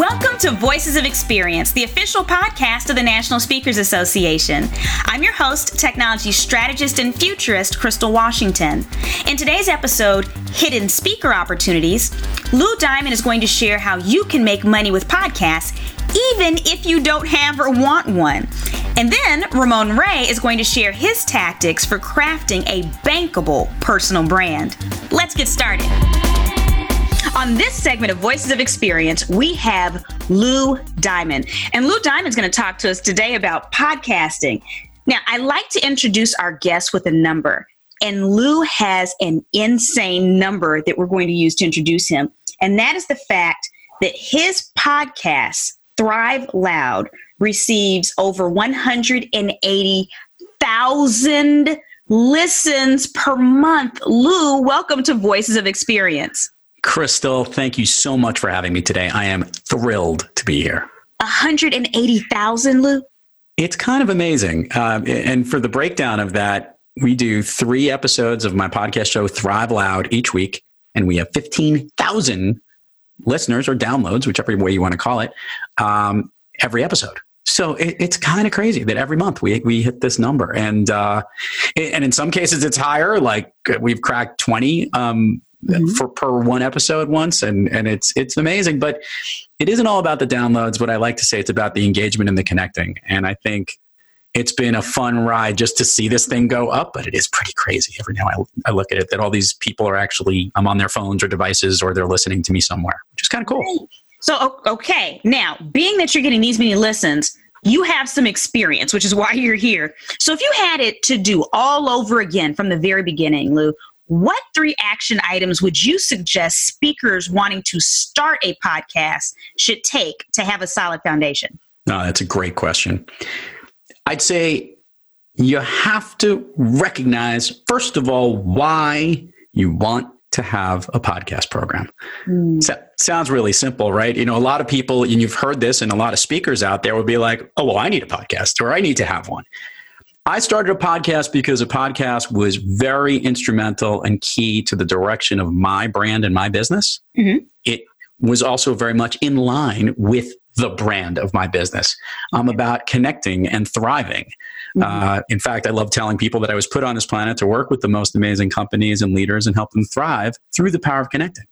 Welcome to Voices of Experience, the official podcast of the National Speakers Association. I'm your host, technology strategist and futurist, Crystal Washington. In today's episode, Hidden Speaker Opportunities, Lou Diamond is going to share how you can make money with podcasts even if you don't have or want one. And then Ramon Ray is going to share his tactics for crafting a bankable personal brand. Let's get started. On this segment of Voices of Experience, we have Lou Diamond. And Lou Diamond's going to talk to us today about podcasting. Now, I like to introduce our guest with a number. And Lou has an insane number that we're going to use to introduce him. And that is the fact that his podcast, Thrive Loud, receives over 180,000 listens per month. Lou, welcome to Voices of Experience. Crystal, thank you so much for having me today. I am thrilled to be here. 180,000, Lou? It's kind of amazing. Uh, and for the breakdown of that, we do three episodes of my podcast show, Thrive Loud, each week. And we have 15,000 listeners or downloads, whichever way you want to call it, um, every episode. So it, it's kind of crazy that every month we we hit this number, and uh, and in some cases it's higher. Like we've cracked twenty um, mm-hmm. for per one episode once, and and it's it's amazing. But it isn't all about the downloads. But I like to say it's about the engagement and the connecting. And I think it's been a fun ride just to see this thing go up. But it is pretty crazy every now I, I look at it that all these people are actually I'm on their phones or devices or they're listening to me somewhere, which is kind of cool. So okay, now being that you're getting these many listens, you have some experience, which is why you're here. So if you had it to do all over again from the very beginning, Lou, what three action items would you suggest speakers wanting to start a podcast should take to have a solid foundation? No, that's a great question. I'd say you have to recognize, first of all, why you want to have a podcast program. Mm. So, sounds really simple, right? You know, a lot of people, and you've heard this, and a lot of speakers out there would be like, oh, well, I need a podcast or I need to have one. I started a podcast because a podcast was very instrumental and key to the direction of my brand and my business. Mm-hmm. It was also very much in line with the brand of my business. I'm about connecting and thriving. Mm-hmm. Uh, in fact, I love telling people that I was put on this planet to work with the most amazing companies and leaders and help them thrive through the power of connecting.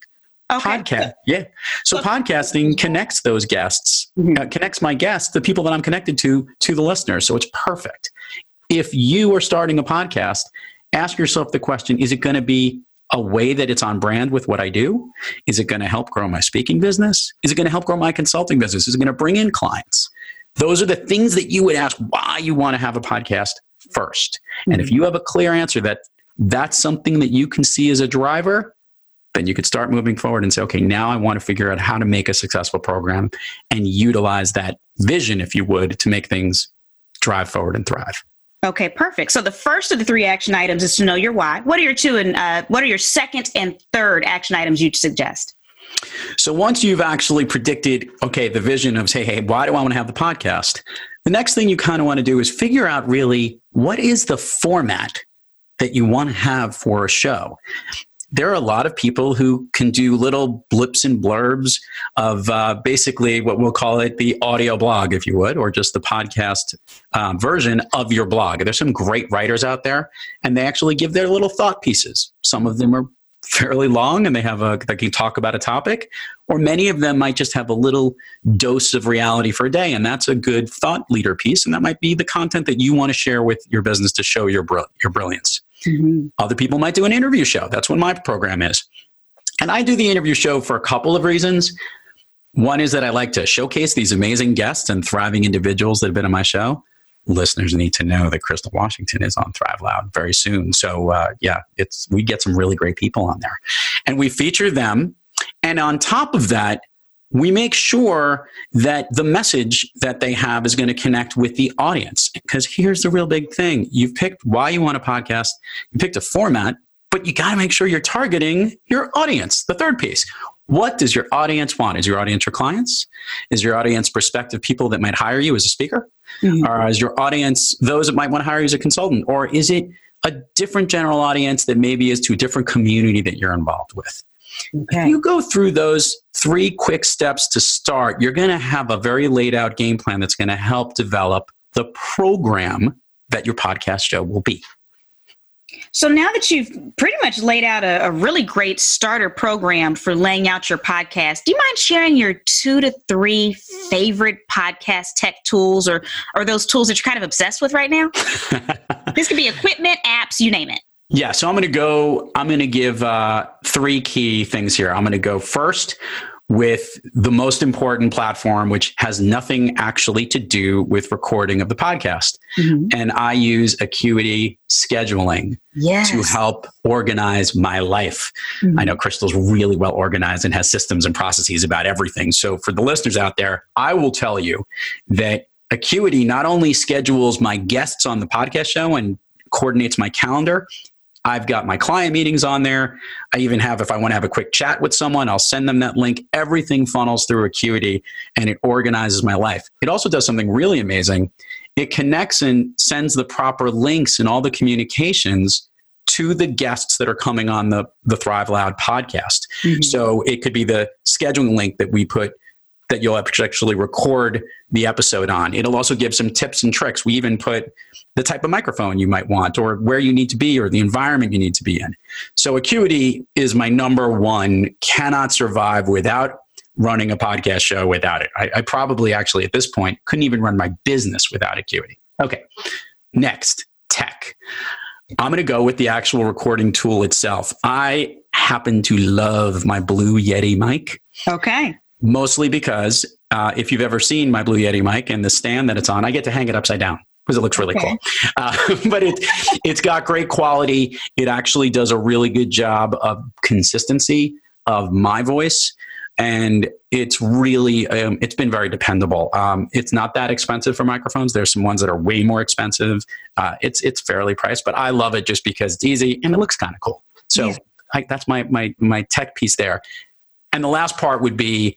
Okay. Podcast, yeah. So podcasting connects those guests, mm-hmm. uh, connects my guests, the people that I'm connected to, to the listeners. So it's perfect if you are starting a podcast, ask yourself the question is it going to be a way that it's on brand with what I do? Is it going to help grow my speaking business? Is it going to help grow my consulting business? Is it going to bring in clients? Those are the things that you would ask why you want to have a podcast 1st mm-hmm. And if mm-hmm. you have a clear answer that that's something that you can see as a driver, then you could start moving forward and say, okay, now I want to figure out how to make a successful program and utilize that vision, if you would, to make things drive forward and thrive. Okay, perfect. So the first of the three action items is to know your why. What are your two and uh, what are your second and third action items you'd suggest? So once you've actually predicted, okay, the vision of say, hey, why do I want to have the podcast? The next thing you kind of want to do is figure out really what is the format that you want to have for a show there are a lot of people who can do little blips and blurbs of uh, basically what we'll call it the audio blog, if you would, or just the podcast um, version of your blog. There's some great writers out there, and they actually give their little thought pieces. Some of them are fairly long and they have a they can talk about a topic or many of them might just have a little dose of reality for a day and that's a good thought leader piece and that might be the content that you want to share with your business to show your your brilliance Mm-hmm. Other people might do an interview show. That's what my program is. And I do the interview show for a couple of reasons. One is that I like to showcase these amazing guests and thriving individuals that have been on my show. Listeners need to know that Crystal Washington is on Thrive Loud very soon. So uh, yeah, it's we get some really great people on there, and we feature them. And on top of that, we make sure that the message that they have is going to connect with the audience. Because here's the real big thing you've picked why you want a podcast, you picked a format, but you got to make sure you're targeting your audience. The third piece. What does your audience want? Is your audience your clients? Is your audience prospective people that might hire you as a speaker? Mm-hmm. Or is your audience those that might want to hire you as a consultant? Or is it a different general audience that maybe is to a different community that you're involved with? Okay. If you go through those three quick steps to start, you're going to have a very laid out game plan that's going to help develop the program that your podcast show will be. So now that you've pretty much laid out a, a, really great starter program for laying out your podcast, do you mind sharing your two to three favorite podcast tech tools or or those tools that you're kind of obsessed with right now? this could be equipment, apps, you name it. Yeah, so I'm going to go. I'm going to give uh, three key things here. I'm going to go first with the most important platform, which has nothing actually to do with recording of the podcast. Mm-hmm. And I use Acuity scheduling yes. to help organize my life. Mm-hmm. I know Crystal's really well organized and has systems and processes about everything. So for the listeners out there, I will tell you that Acuity not only schedules my guests on the podcast show and coordinates my calendar, I've got my client meetings on there. I even have, if I want to have a quick chat with someone, I'll send them that link. Everything funnels through Acuity and it organizes my life. It also does something really amazing. It connects and sends the proper links and all the communications to the guests that are coming on the, the Thrive Loud podcast. Mm-hmm. So it could be the scheduling link that we put that you'll actually record the episode on. It'll also give some tips and tricks. We even put the type of microphone you might want or where you need to be or the environment you need to be in. So Acuity is my number one, cannot survive without running a podcast show without it. I, I probably actually at this point couldn't even run my business without Acuity. Okay, next, tech. I'm going to go with the actual recording tool itself. I happen to love my Blue Yeti mic. Okay mostly because uh, if you've ever seen my Blue Yeti mic and the stand that it's on, I get to hang it upside down because it looks really okay. cool. Uh, but it, it's got great quality. It actually does a really good job of consistency of my voice. And it's really, um, it's been very dependable. Um, it's not that expensive for microphones. There's some ones that are way more expensive. Uh, it's it's fairly priced, but I love it just because it's easy and it looks kind of cool. So yeah. I, that's my my my tech piece there. And the last part would be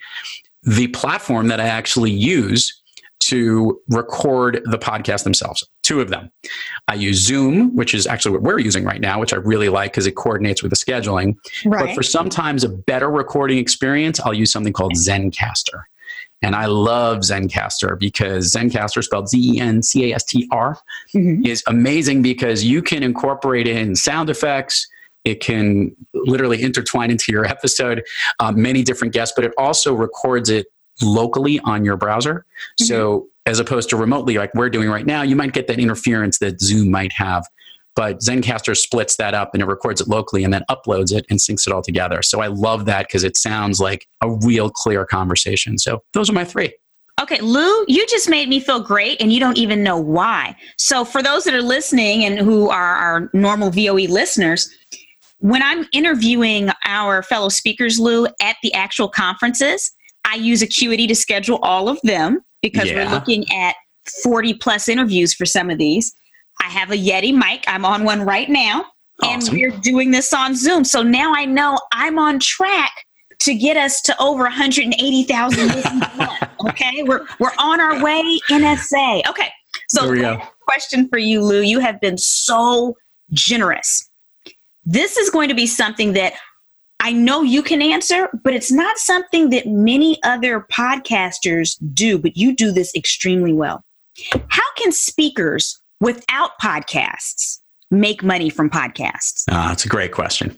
the platform that I actually use to record the podcast themselves. Two of them. I use Zoom, which is actually what we're using right now, which I really like because it coordinates with the scheduling. Right. But for sometimes a better recording experience, I'll use something called Zencastr. And I love Zencastr because Zencastr, spelled Z E N C A S T R, mm-hmm. is amazing because you can incorporate in sound effects, it can literally intertwine into your episode, uh, many different guests, but it also records it locally on your browser. Mm-hmm. So as opposed to remotely, like we're doing right now, you might get that interference that Zoom might have. But Zencastr splits that up and it records it locally and then uploads it and syncs it all together. So I love that because it sounds like a real clear conversation. So those are my three. Okay, Lou, you just made me feel great and you don't even know why. So, for those that are listening and who are our normal VOE listeners, when I'm interviewing our fellow speakers, Lou, at the actual conferences, I use Acuity to schedule all of them because yeah. we're looking at 40 plus interviews for some of these. I have a Yeti mic. I'm on one right now. Awesome. And we're doing this on Zoom. So now I know I'm on track to get us to over 180,000 Okay. We're, we're on our way, NSA. Okay. So, question for you, Lou. You have been so generous this is going to be something that I know you can answer, but it's not something that many other podcasters do, but you do this extremely well. How can speakers without podcasts make money from podcasts? Uh, that's a great question.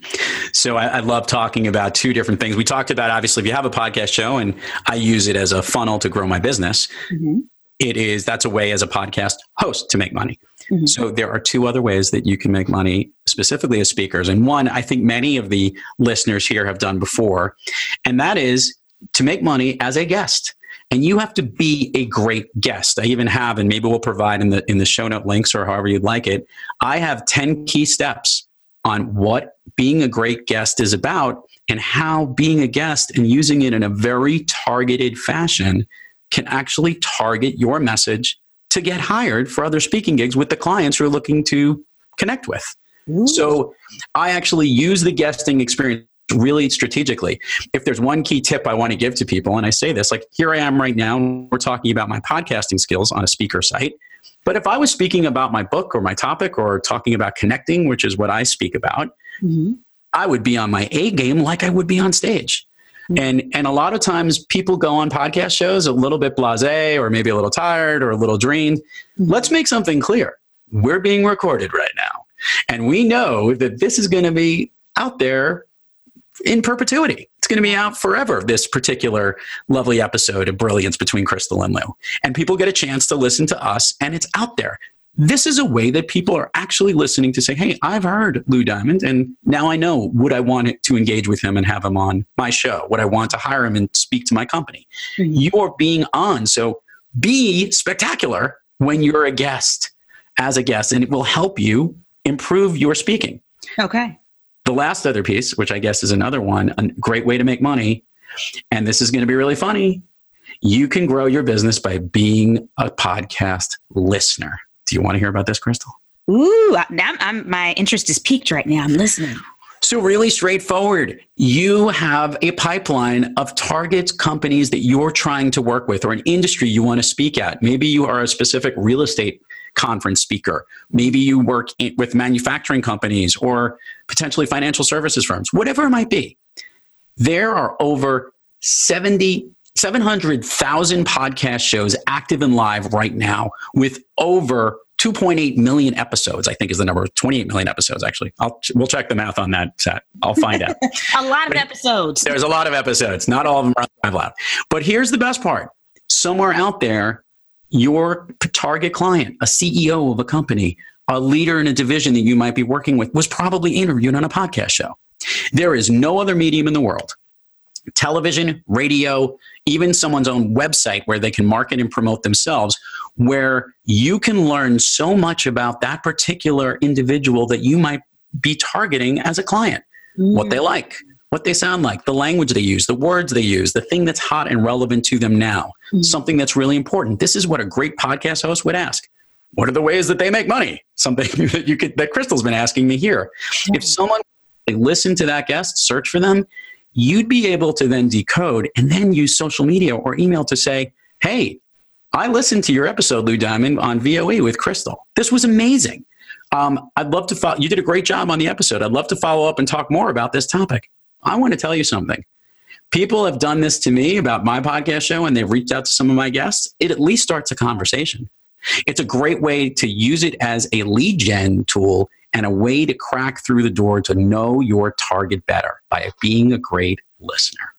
So I, I, love talking about two different things. We talked about obviously if you have a podcast show, and I use it as a funnel to grow my business. Mm-hmm. It is that's a way as a podcast host to make money. Mm-hmm. So there are two other ways that you can make money specifically as speakers. And one, I think many of the listeners here have done before, and that is to make money as a guest. And you have to be a great guest. I even have, and maybe we'll provide in the in the show note links or however you'd like it. I have 10 key steps on what being a great guest is about and how being a guest and using it in a very targeted fashion can actually target your message to get hired for other speaking gigs with the clients you're looking to connect with. Ooh. So I actually use the guesting experience really strategically. If there's one key tip I want to give to people, and I say this, like here I am right now, we're talking about my podcasting skills on a speaker site. But if I was speaking about my book or my topic or talking about connecting, which is what I speak about, mm-hmm. I would be on my A game like I would be on stage. Mm-hmm. And and a lot of times people go on podcast shows a little bit blasé or maybe a little tired or a little drained. Mm-hmm. Let's make something clear. We're being recorded right now. And we know that this is going to be out there in perpetuity. It's going to be out forever, this particular lovely episode of Brilliance Between Crystal and Lou. And people get a chance to listen to us, and it's out there. This is a way that people are actually listening to say, hey, I've heard Lou Diamond, and now I know would I want to engage with him and have him on my show? Would I want to hire him and speak to my company? Mm-hmm. You're being on. So be spectacular when you're a guest, as a guest, and it will help you improve your speaking. Okay. The last other piece, which I guess is another one, a great way to make money, and this is going to be really funny. You can grow your business by being a podcast listener. Do you want to hear about this, Crystal? Ooh, I'm, I'm, my interest is piqued right now. I'm listening. So, really straightforward. You have a pipeline of target companies that you're trying to work with or an industry you want to speak at. Maybe you are a specific real estate conference speaker. Maybe you work with manufacturing companies or potentially financial services firms, whatever it might be. There are over 70, 700,000 podcast shows active and live right now with over 2.8 million episodes, I think is the number, 28 million episodes, actually. I'll, we'll check the math on that set. I'll find out. a lot of episodes. There's a lot of episodes. Not all of them are live loud. But here's the best part. Somewhere out there, your target client, a CEO of a company, a leader in a division that you might be working with, was probably interviewed on a podcast show. There is no other medium in the world television, radio, even someone's own website where they can market and promote themselves, where you can learn so much about that particular individual that you might be targeting as a client, mm. what they mm. like, what they sound like, the language they use, the words they use, the thing that's hot and relevant to them now, mm-hmm. something that's really important. This is what a great podcast host would ask. What are the ways that they make money? Something that you could that Crystal's been asking me here. If someone listen to that guest, search for them, you'd be able to then decode and then use social media or email to say, "Hey, I listened to your episode, Lou Diamond, on VOE with Crystal. This was amazing. Um, I'd love to follow. You did a great job on the episode. I'd love to follow up and talk more about this topic. I want to tell you something. People have done this to me about my podcast show and they've reached out to some of my guests. It at least starts a conversation. It's a great way to use it as a lead gen tool and a way to crack through the door to know your target better by being a great listener.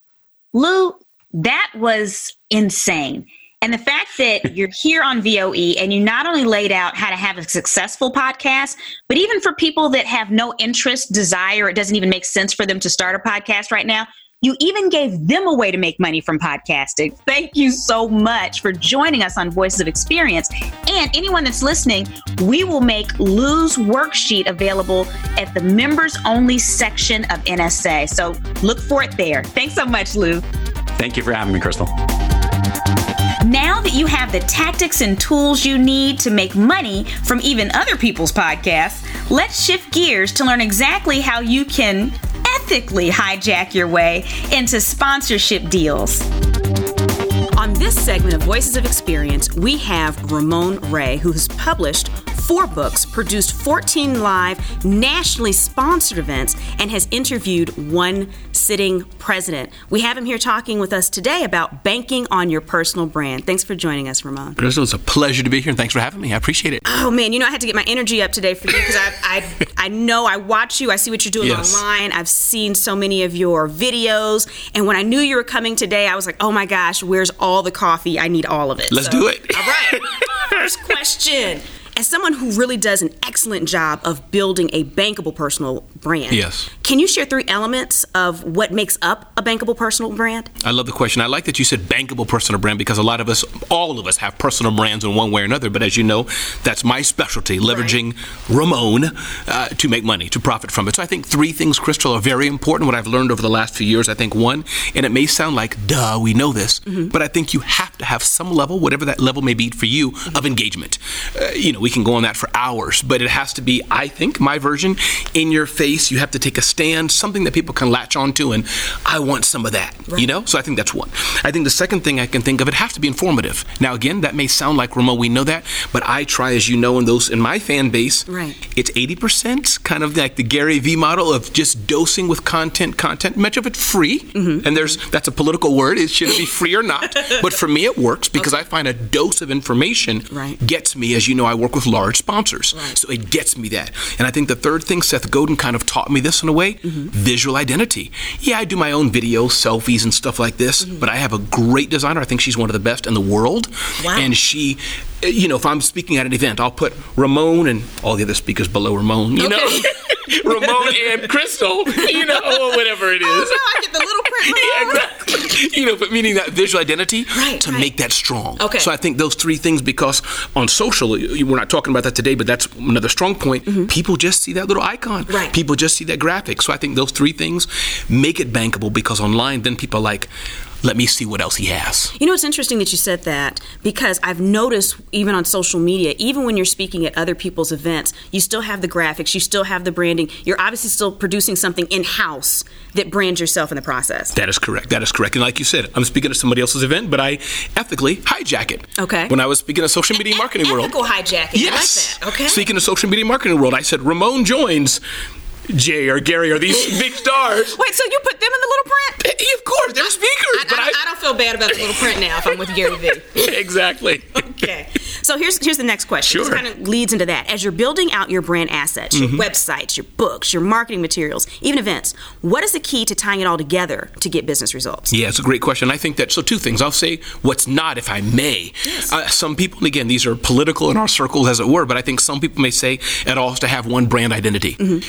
Lou, that was insane. And the fact that you're here on VOE and you not only laid out how to have a successful podcast, but even for people that have no interest, desire, it doesn't even make sense for them to start a podcast right now, you even gave them a way to make money from podcasting. Thank you so much for joining us on Voices of Experience. And anyone that's listening, we will make Lou's worksheet available at the members only section of NSA. So look for it there. Thanks so much, Lou. Thank you for having me, Crystal. Now that you have the tactics and tools you need to make money from even other people's podcasts, let's shift gears to learn exactly how you can ethically hijack your way into sponsorship deals. On this segment of Voices of Experience, we have Ramon Ray, who has published four books, produced 14 live, nationally sponsored events, and has interviewed one sitting president. We have him here talking with us today about banking on your personal brand. Thanks for joining us, Ramon. Crystal, it's a pleasure to be here, and thanks for having me. I appreciate it. Oh, man, you know, I had to get my energy up today for you because I, I, I know I watch you, I see what you're doing yes. online, I've seen so many of your videos, and when I knew you were coming today, I was like, oh my gosh, where's all the coffee? I need all of it. Let's so, do it. All right. First question as someone who really does an excellent job of building a bankable personal brand, yes. Can you share three elements of what makes up a bankable personal brand? I love the question. I like that you said bankable personal brand because a lot of us, all of us, have personal brands in one way or another. But as you know, that's my specialty, leveraging right. Ramon uh, to make money, to profit from it. So I think three things, Crystal, are very important. What I've learned over the last few years, I think one, and it may sound like, duh, we know this, mm-hmm. but I think you have to have some level, whatever that level may be for you, of engagement. Uh, you know, we can go on that for hours, but it has to be, I think, my version, in your face. You have to take a stand, something that people can latch onto, and I want some of that. Right. You know, so I think that's one. I think the second thing I can think of, it has to be informative. Now, again, that may sound like Ramon, we know that, but I try, as you know, in those in my fan base, right. it's 80% kind of like the Gary Vee model of just dosing with content, content, much of it free. Mm-hmm. And there's that's a political word. It should it be free or not? but for me, it works because okay. I find a dose of information right. gets me. As you know, I work with large sponsors, right. so it gets me that. And I think the third thing, Seth Godin kind of taught me this in a way: mm-hmm. visual identity. Yeah, I do my own videos, selfies, and stuff like this, mm-hmm. but I have a great designer. I think she's one of the best in the world, wow. and she you know, if I'm speaking at an event, I'll put Ramon and all the other speakers below Ramon, you okay. know. Ramon and Crystal, you know, or whatever it is. Oh, no, I get the little print. yeah, exactly. You know, but meaning that visual identity right, to right. make that strong. Okay. So I think those three things, because on social, we're not talking about that today, but that's another strong point. Mm-hmm. People just see that little icon. Right. People just see that graphic. So I think those three things make it bankable because online, then people are like, let me see what else he has. You know, it's interesting that you said that because I've noticed even on social media, even when you're speaking at other people's events, you still have the graphics, you still have the branding. You're obviously still producing something in house that brands yourself in the process. That is correct. That is correct. And like you said, I'm speaking at somebody else's event, but I ethically hijack it. Okay. When I was speaking at social media marketing ethical world. Ethical hijacking. Yes. Like that. Okay. Speaking of social media marketing world, I said Ramon joins Jay or Gary are these big stars. Wait, so you put them in the little print? Of course, they're speakers. I, but I, I, I, don't feel bad about the little print now if I'm with Gary Vee. exactly. okay. So here's here's the next question. Sure. This kind of leads into that. As you're building out your brand assets, your mm-hmm. websites, your books, your marketing materials, even events, what is the key to tying it all together to get business results? Yeah, it's a great question. I think that so two things. I'll say what's not, if I may. Yes. Uh, some people, and again, these are political in our circles, as it were, but I think some people may say it all has to have one brand identity. Mm-hmm.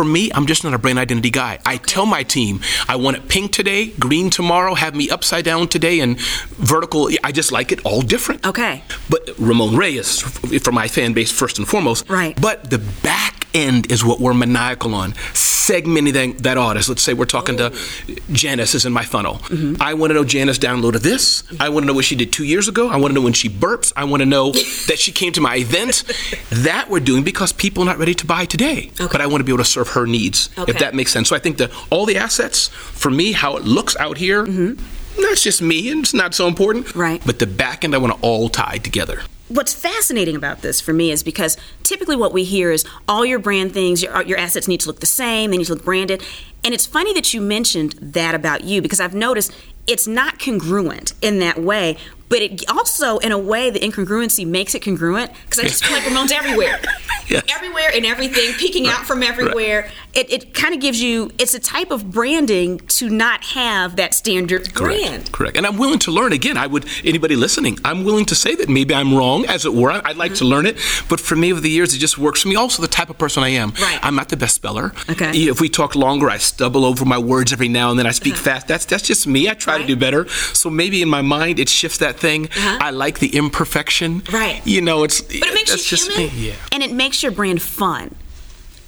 For me, I'm just not a brand identity guy. I tell my team, I want it pink today, green tomorrow, have me upside down today, and vertical. I just like it all different. Okay. But Ramon Ray is, for my fan base, first and foremost. Right. But the back end is what we're maniacal on. Segmenting that, that audience. Let's say we're talking oh. to Janice is in my funnel. Mm-hmm. I want to know Janice downloaded this. I want to know what she did two years ago. I want to know when she burps. I want to know that she came to my event. that we're doing because people are not ready to buy today. Okay. But I want to be able to serve her needs, okay. if that makes sense. So I think that all the assets, for me, how it looks out here, mm-hmm. that's just me, and it's not so important. Right. But the back end, I want to all tie together what's fascinating about this for me is because typically what we hear is all your brand things, your, your assets need to look the same, they need to look branded. And it's funny that you mentioned that about you because I've noticed it's not congruent in that way but it also in a way the incongruency makes it congruent because i just feel like ramon's everywhere yeah. everywhere and everything peeking right. out from everywhere right. It, it kind of gives you it's a type of branding to not have that standard correct. brand correct and i'm willing to learn again i would anybody listening i'm willing to say that maybe i'm wrong as it were i'd like mm-hmm. to learn it but for me over the years it just works for me also the type of person i am right. i'm not the best speller okay if we talk longer i stumble over my words every now and then i speak uh-huh. fast that's that's just me i try right. to do better so maybe in my mind it shifts that thing uh-huh. i like the imperfection. Right. You know, it's but it makes that's you just human, me. Yeah. and it makes your brand fun.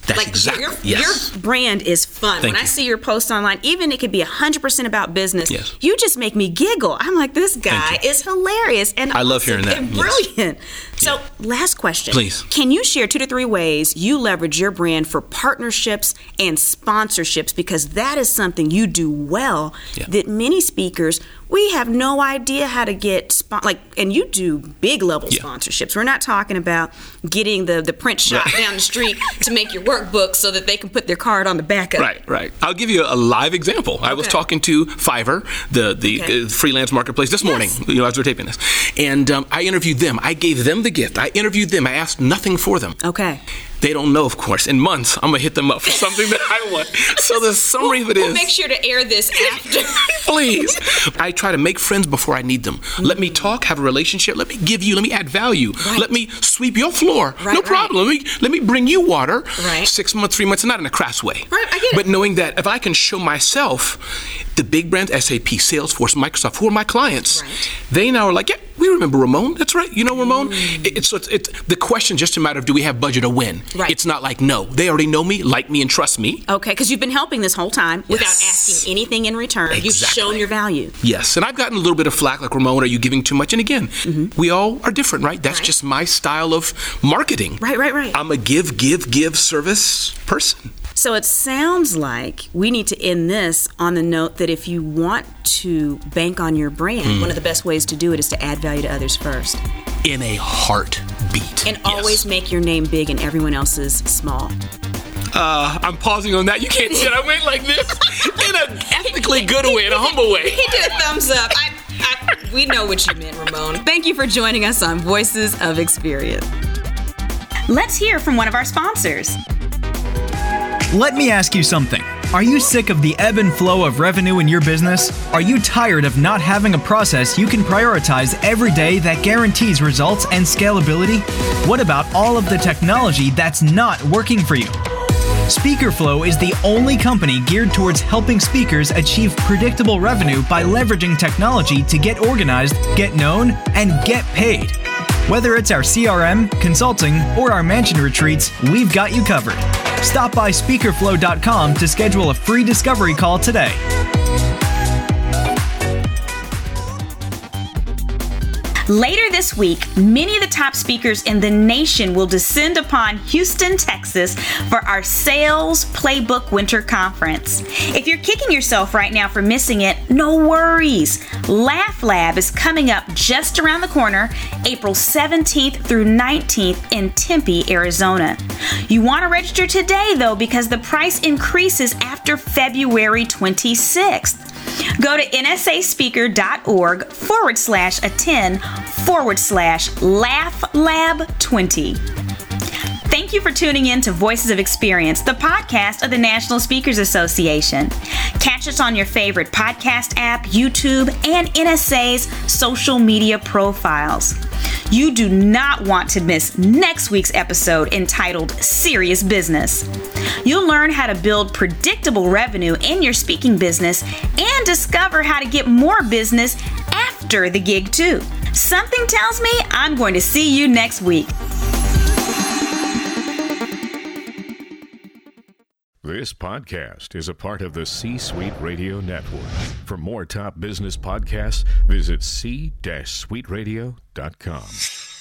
That's like exactly your, yes. your brand is fun. Thank when you. I see your post online, even it could be hundred percent about business. Yes. You just make me giggle. I'm like, this guy is hilarious and I love hearing that. and Yes. So, last question, Please. Can you share two to three ways you leverage your brand for partnerships and sponsorships because that is something you do well Yeah. that many speakers we have no idea how to get spon- like and you do big level Yeah. sponsorships we're not talking about getting the the print shop Right. down the street to make your workbook so that they can put their card on the back of it. Right, right. I'll give you a live example. I was talking to Fiverr, the the Okay. uh, freelance marketplace, this morning. You know, as we're taping this, and um, I interviewed them. I gave them the gift. I interviewed them. I asked nothing for them. Okay. They don't know, of course. In months, I'm gonna hit them up for something that I want. So the summary of it We'll is, make sure to air this after. please. I try to make friends before I need them. Let me talk, have a relationship. Let me give you. Let me add value. Right. Let me sweep your floor. Right, no right. problem. Let me let me bring you water. Right. Six months, three months, not in a crass way. Right, I get it. But knowing that if I can show myself, the big brands, SAP, Salesforce, Microsoft, who are my clients, Right. they now are like, yeah we remember Ramon. That's right. You know Ramon. Mm. It, it's, it's, it's the question just a matter of do we have budget to win? Right. It's not like no, they already know me, like me, and trust me. Okay, because you've been helping this whole time yes. without asking anything in return. Exactly. You've shown your value. Yes, and I've gotten a little bit of flack, like Ramon, are you giving too much? And again, mm-hmm. we all are different, right? That's right. just my style of marketing. Right, right, right. I'm a give, give, give service person. So it sounds like we need to end this on the note that if you want to bank on your brand, mm. one of the best ways to do it is to add value to others first. In a heartbeat. And yes. always make your name big and everyone else's small. Uh, I'm pausing on that. You can't see it. I went like this in an ethically good way, in a humble way. He did a thumbs up. I, I, we know what you meant, Ramon. Thank you for joining us on Voices of Experience. Let's hear from one of our sponsors. Let me ask you something. Are you sick of the ebb and flow of revenue in your business? Are you tired of not having a process you can prioritize every day that guarantees results and scalability? What about all of the technology that's not working for you? SpeakerFlow is the only company geared towards helping speakers achieve predictable revenue by leveraging technology to get organized, get known, and get paid. Whether it's our CRM, consulting, or our mansion retreats, we've got you covered. Stop by speakerflow.com to schedule a free discovery call today. Later this week, many of the top speakers in the nation will descend upon Houston, Texas for our Sales Playbook Winter Conference. If you're kicking yourself right now for missing it, no worries. Laugh Lab is coming up just around the corner, April 17th through 19th in Tempe, Arizona. You want to register today though because the price increases after February 26th. Go to nsaspeaker.org forward slash attend forward slash laugh lab 20. Thank you for tuning in to Voices of Experience, the podcast of the National Speakers Association. Catch us on your favorite podcast app, YouTube, and NSA's social media profiles. You do not want to miss next week's episode entitled Serious Business. You'll learn how to build predictable revenue in your speaking business and discover how to get more business after the gig, too. Something tells me I'm going to see you next week. This podcast is a part of the C Suite Radio Network. For more top business podcasts, visit c-suiteradio.com.